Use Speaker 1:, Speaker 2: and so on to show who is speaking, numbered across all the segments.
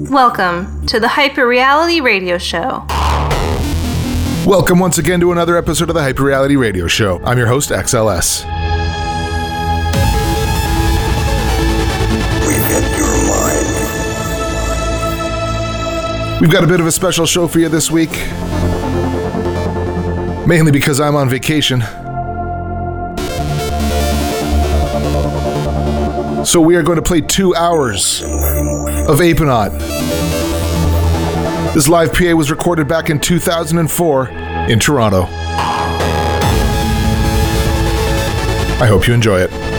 Speaker 1: Welcome to the Hyper Reality Radio Show.
Speaker 2: Welcome once again to another episode of the Hyper Reality Radio Show. I'm your host, XLS.
Speaker 3: We get your mind.
Speaker 2: We've got a bit of a special show for you this week. Mainly because I'm on vacation. So we are going to play two hours of Apenaut. This live PA was recorded back in 2004 in Toronto. I hope you enjoy it.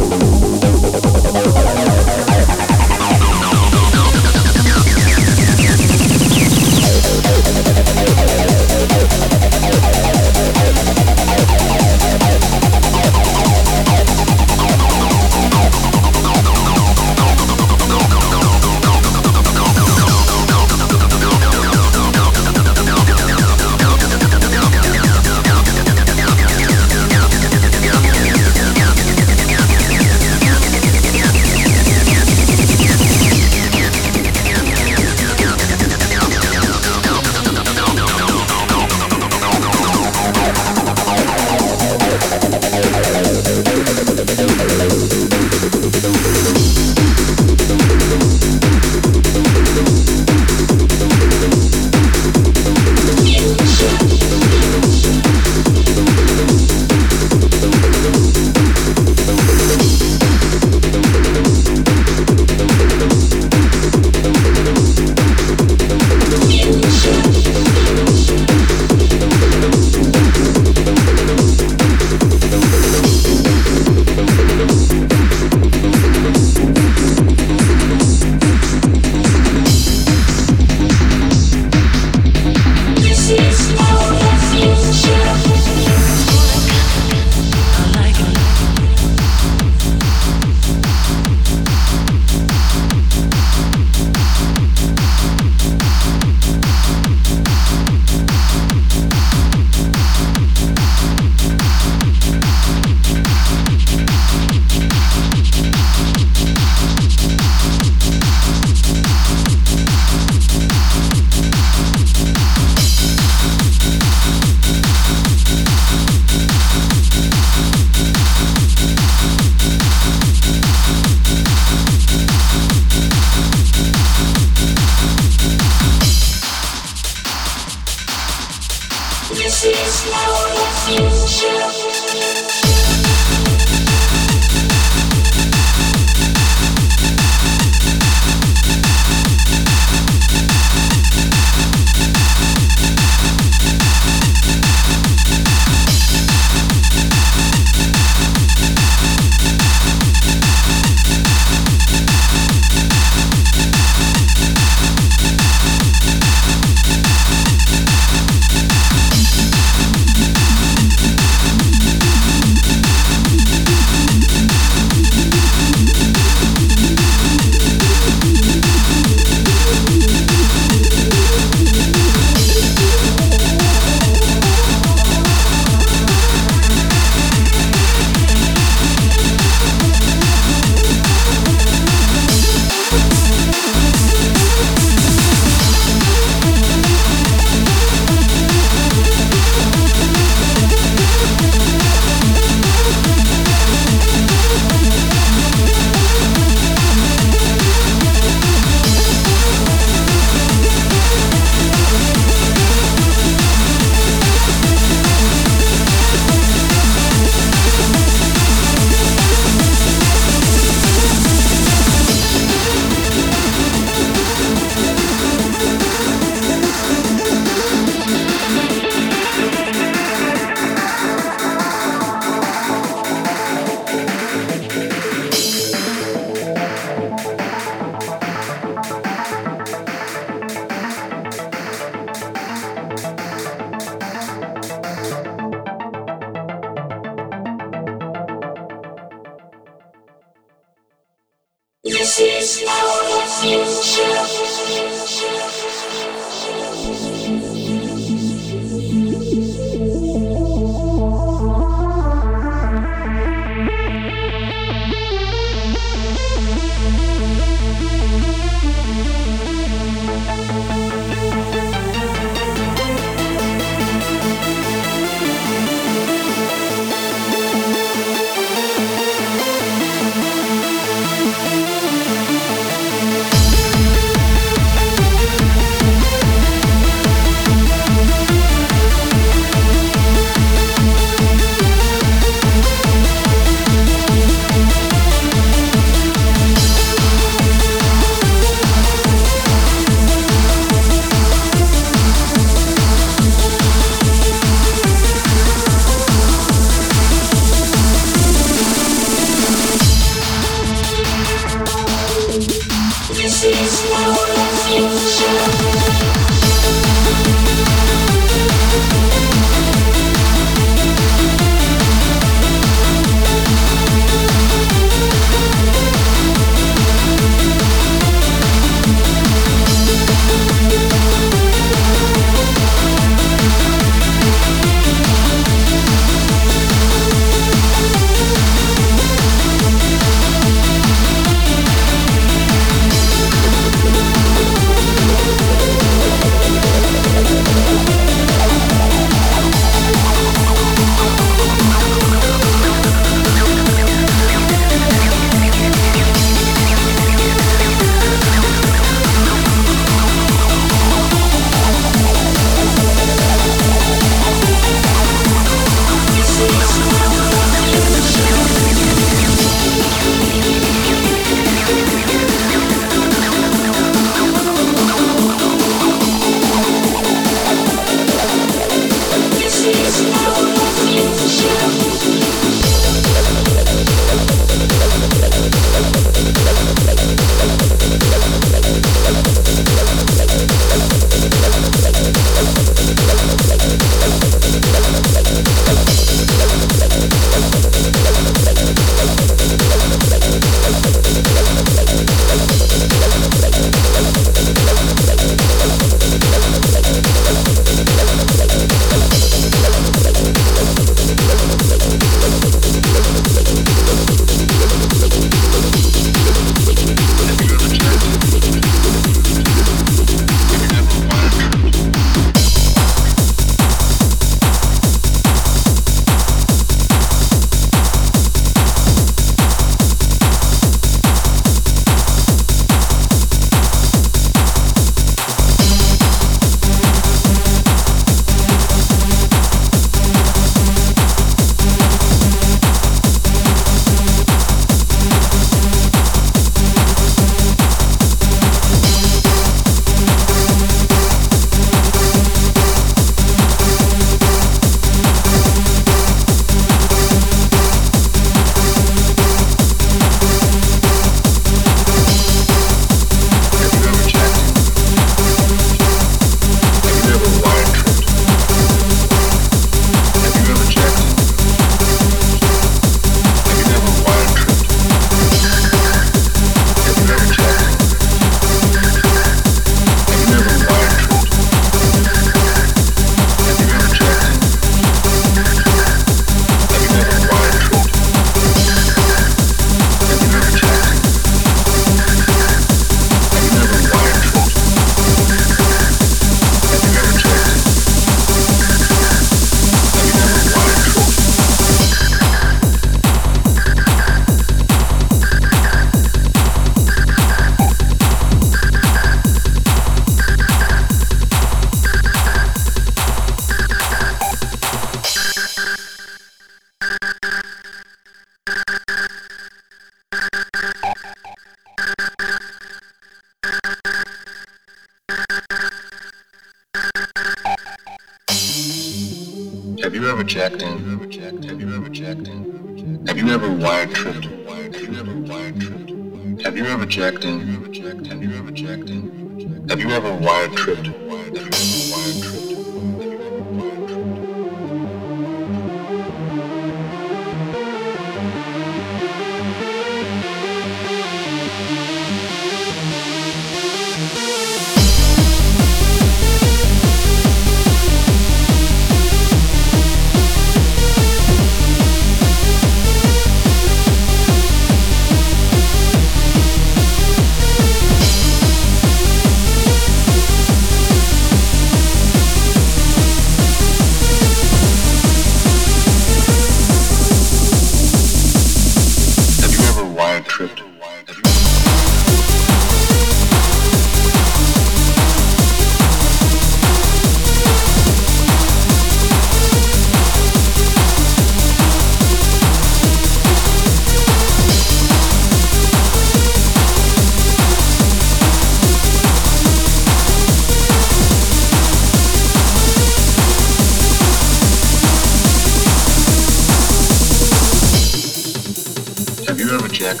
Speaker 4: Have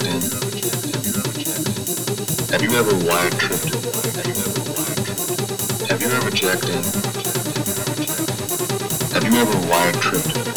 Speaker 4: you ever wire tripped? Have you ever checked in? Have you ever wire tripped?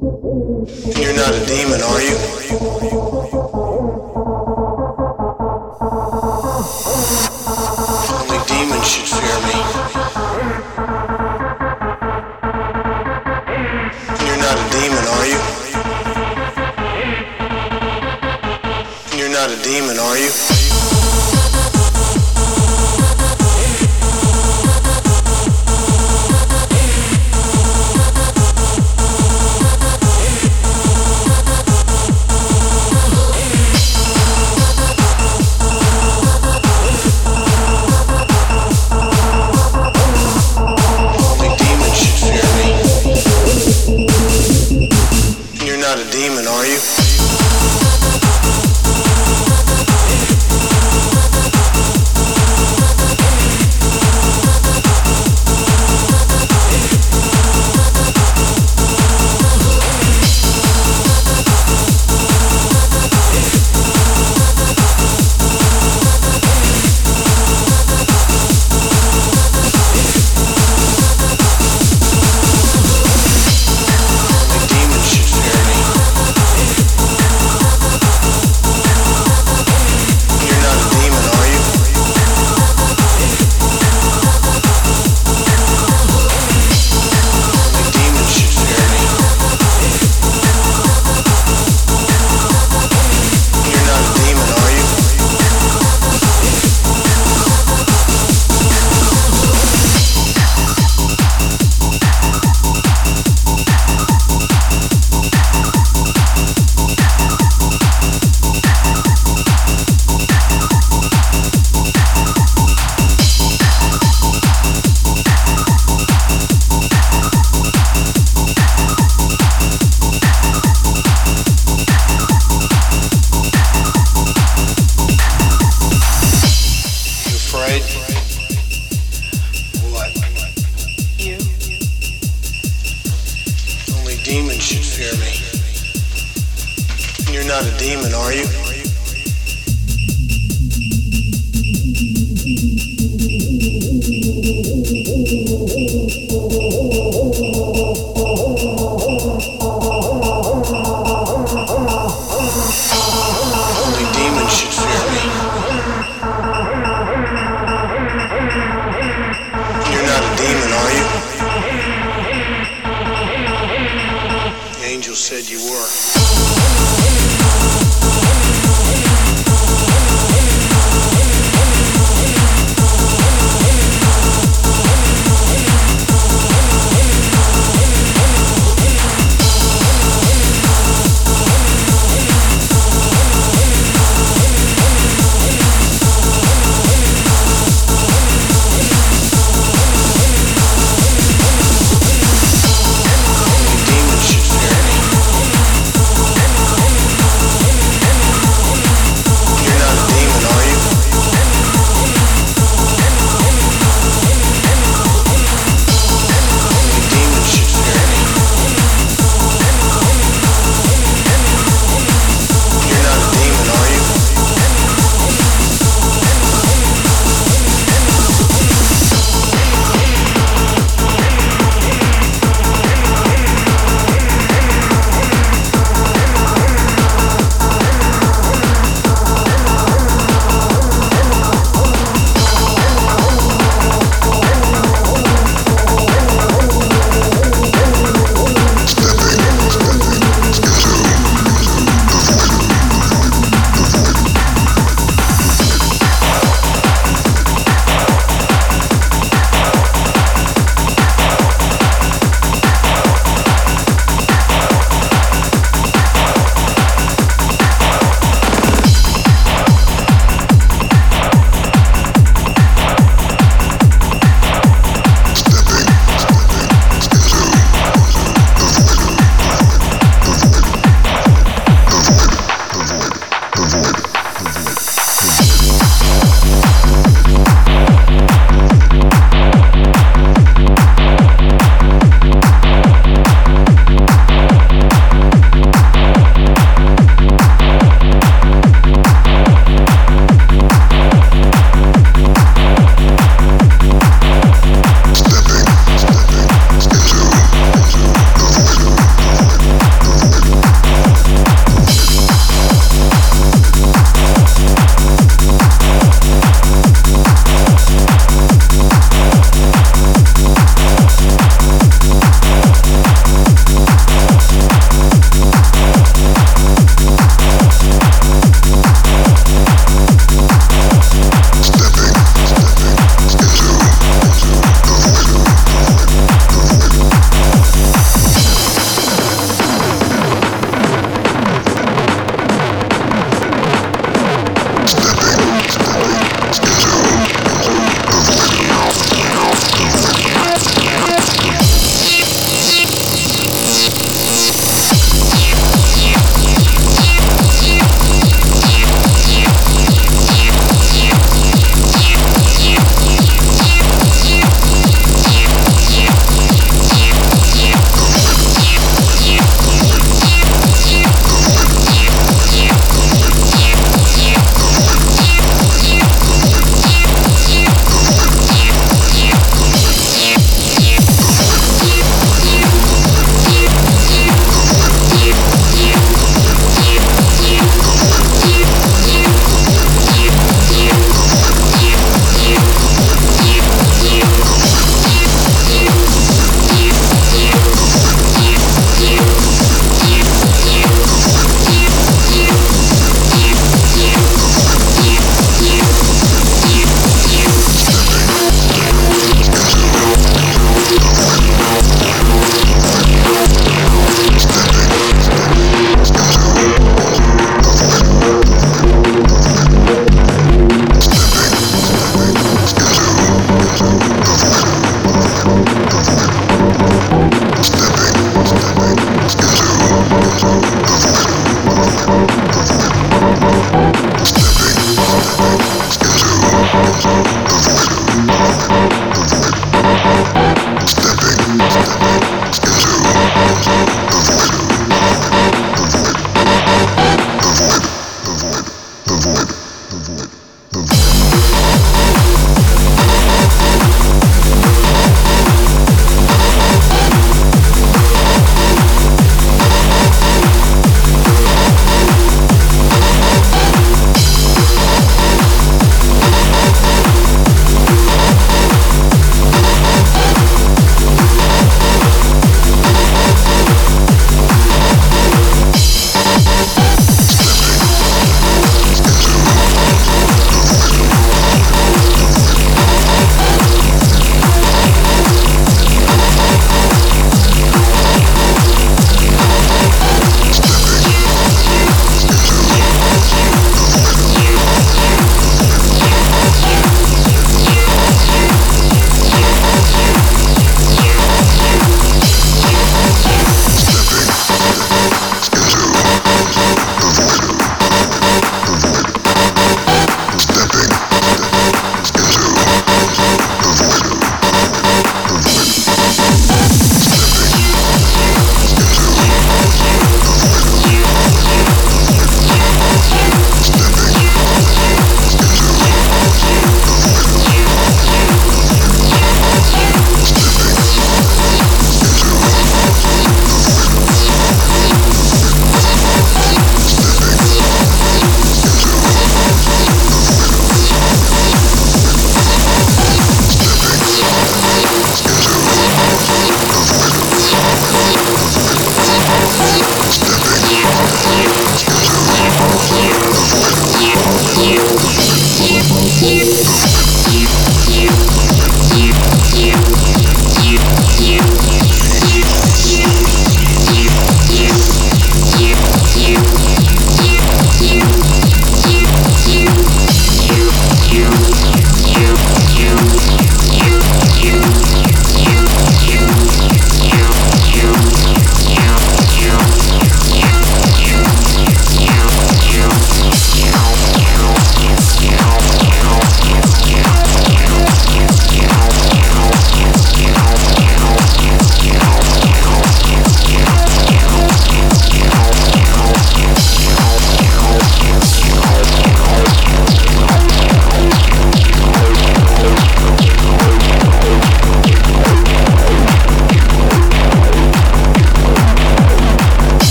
Speaker 5: You're not a demon, are you?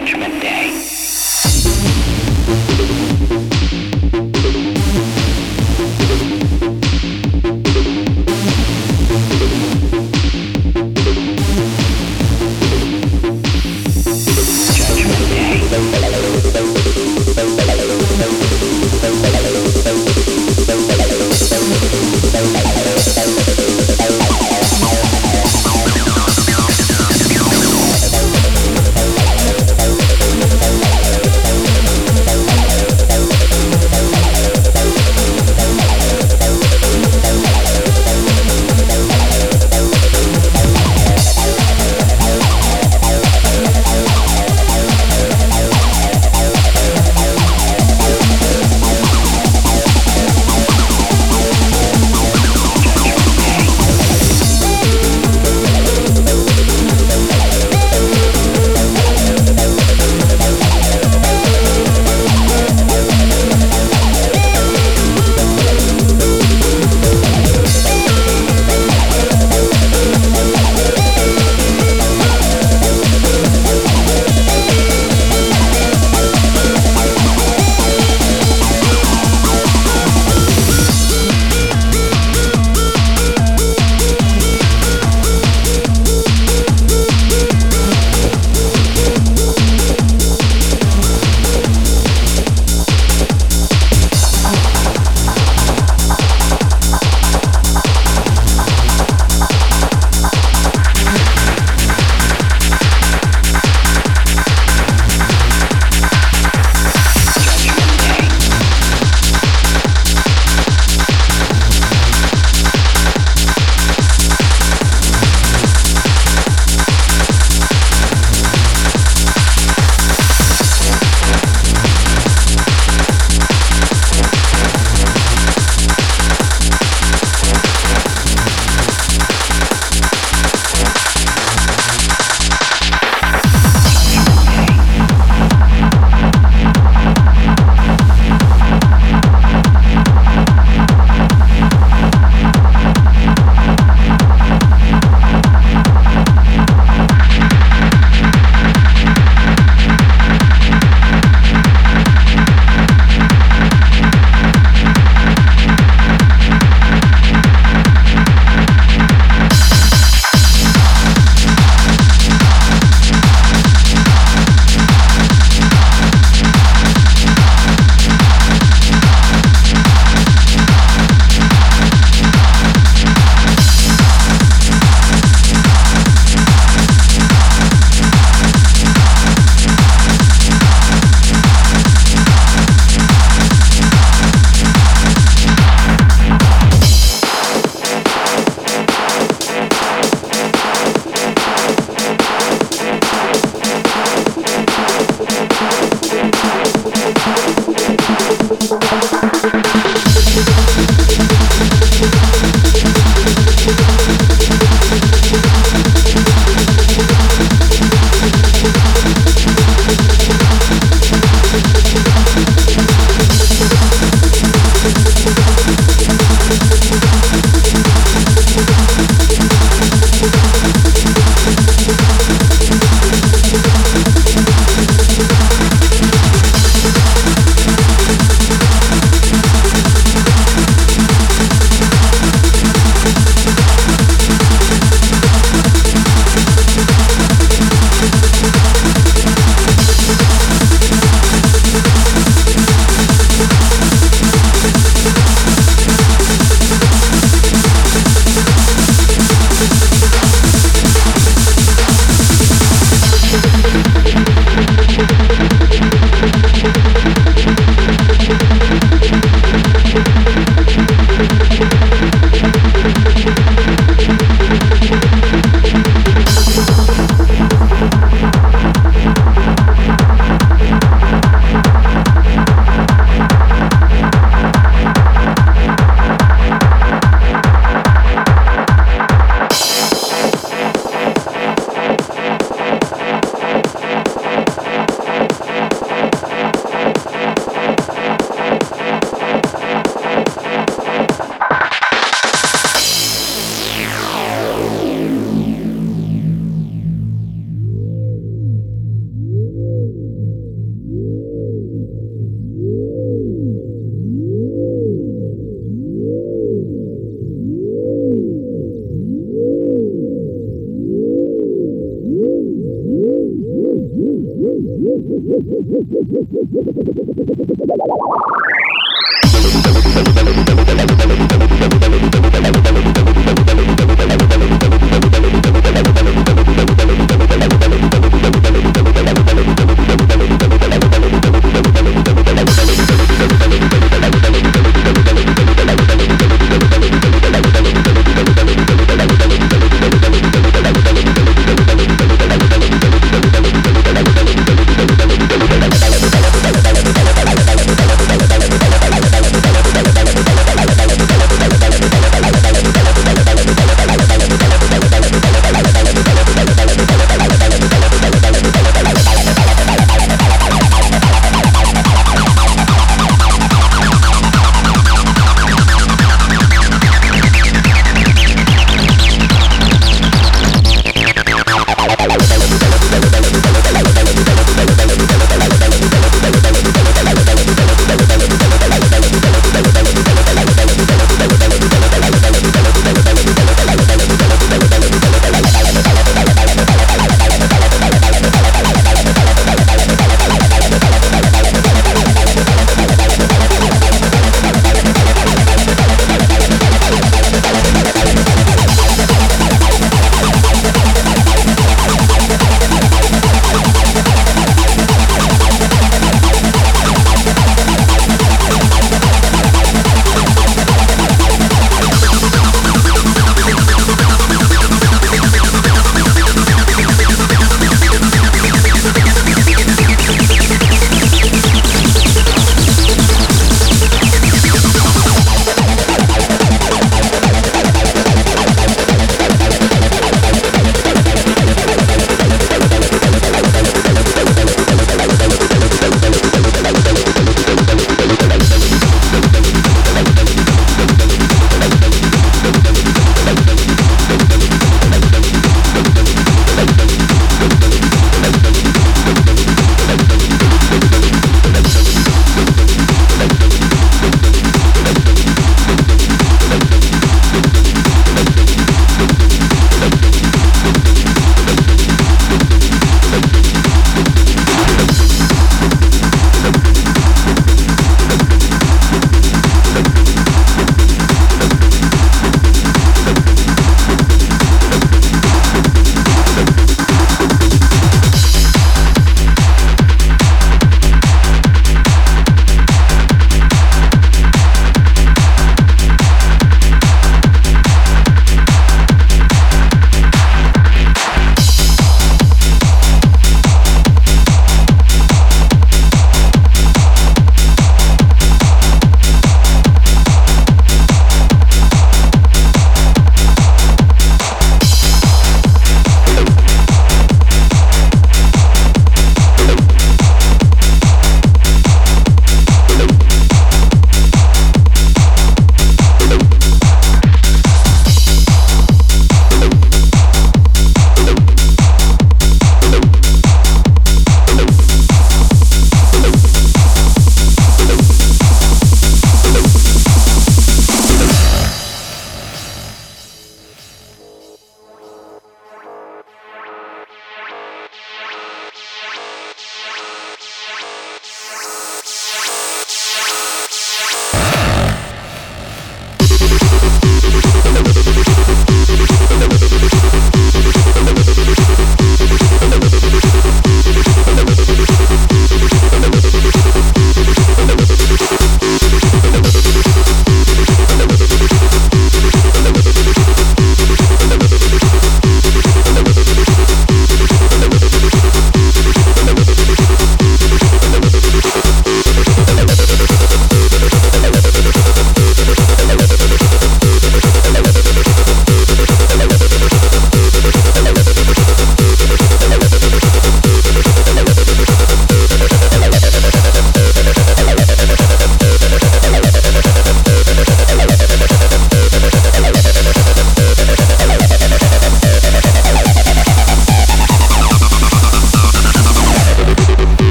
Speaker 5: Judgment Day.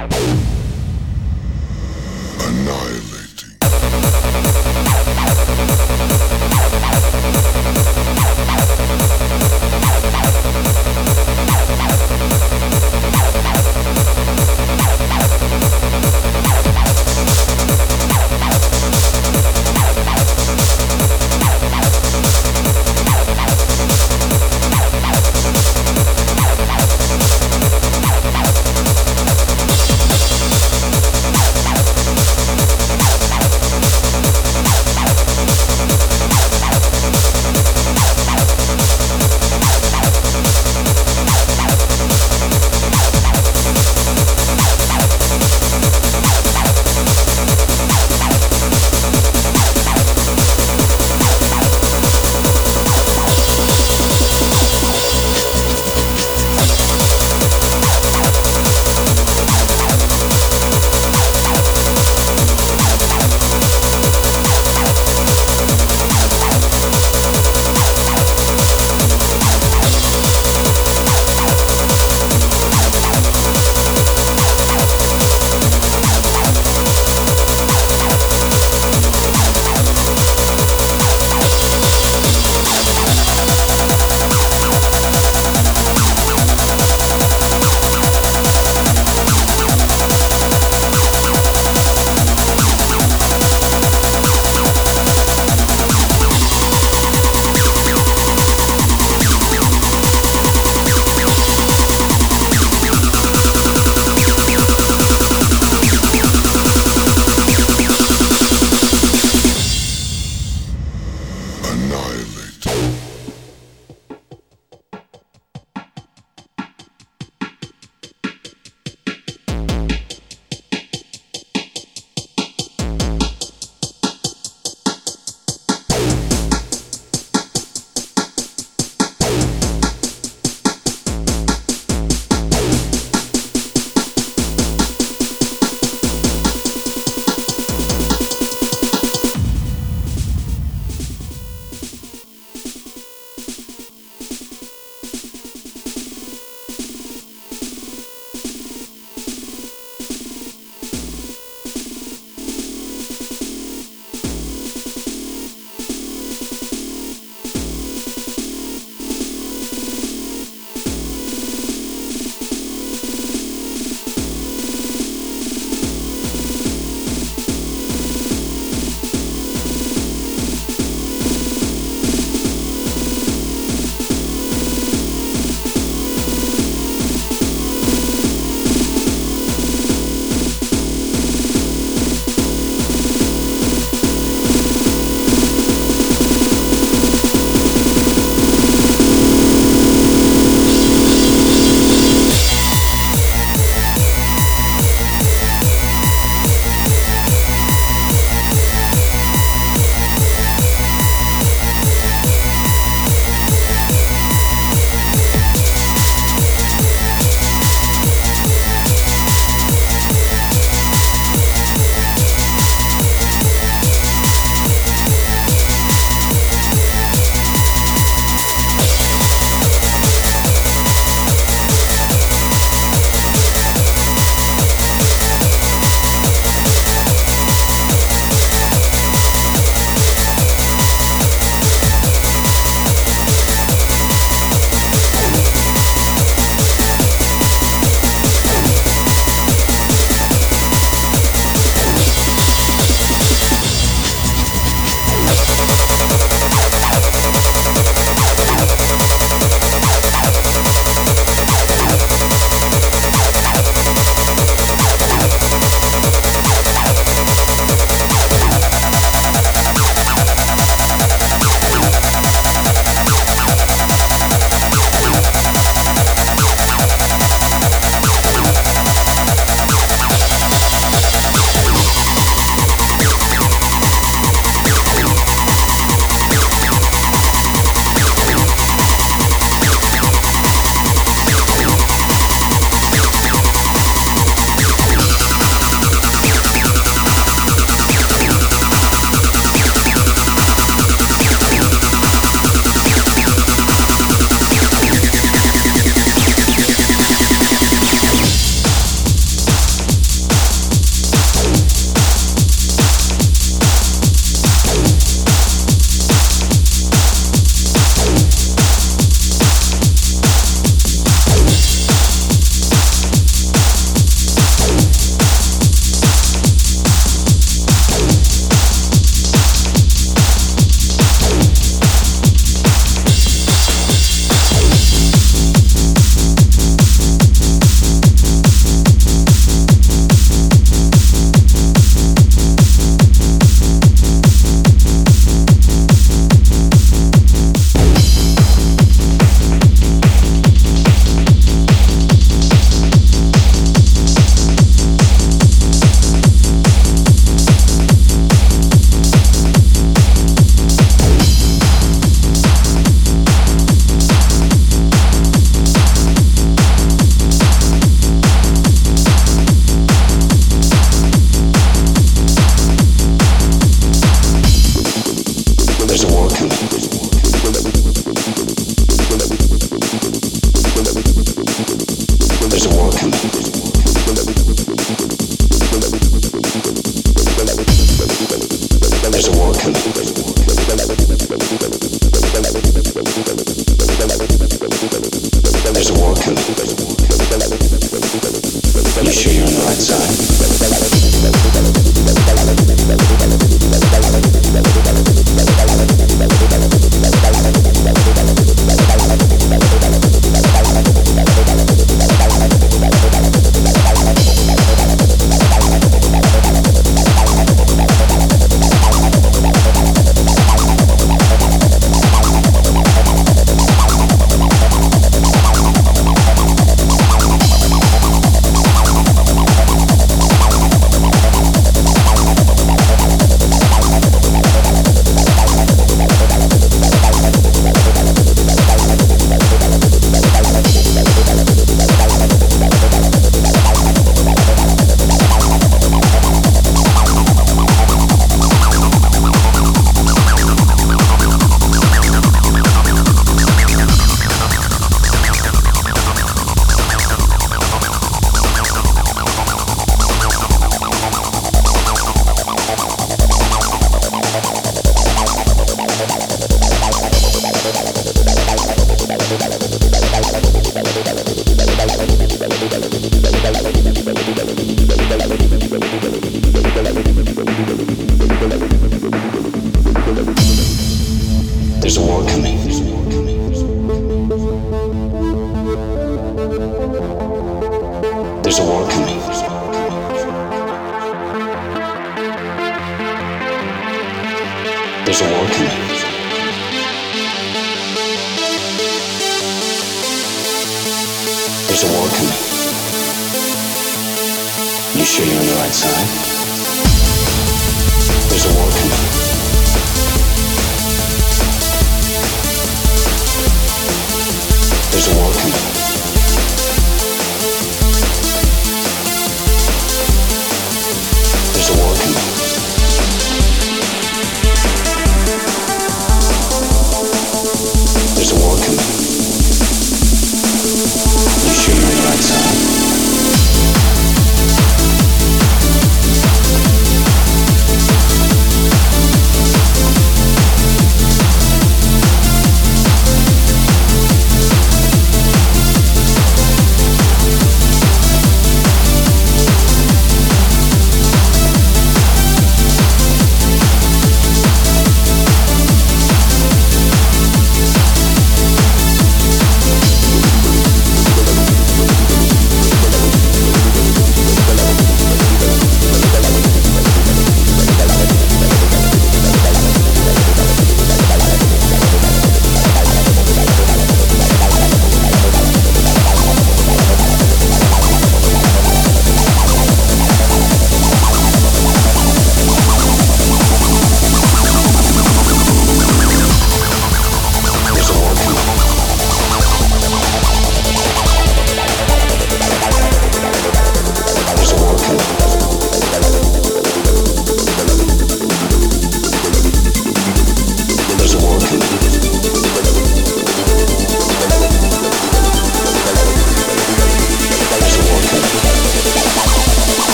Speaker 5: A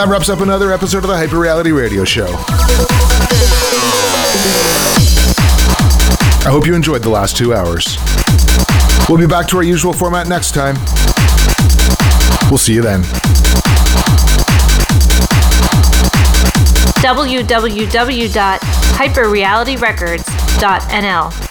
Speaker 2: that wraps up another episode of the Hyper Reality Radio Show. I hope you enjoyed the last two hours. We'll be back to our usual format next time. We'll see you then.
Speaker 1: www.hyperrealityrecords.nl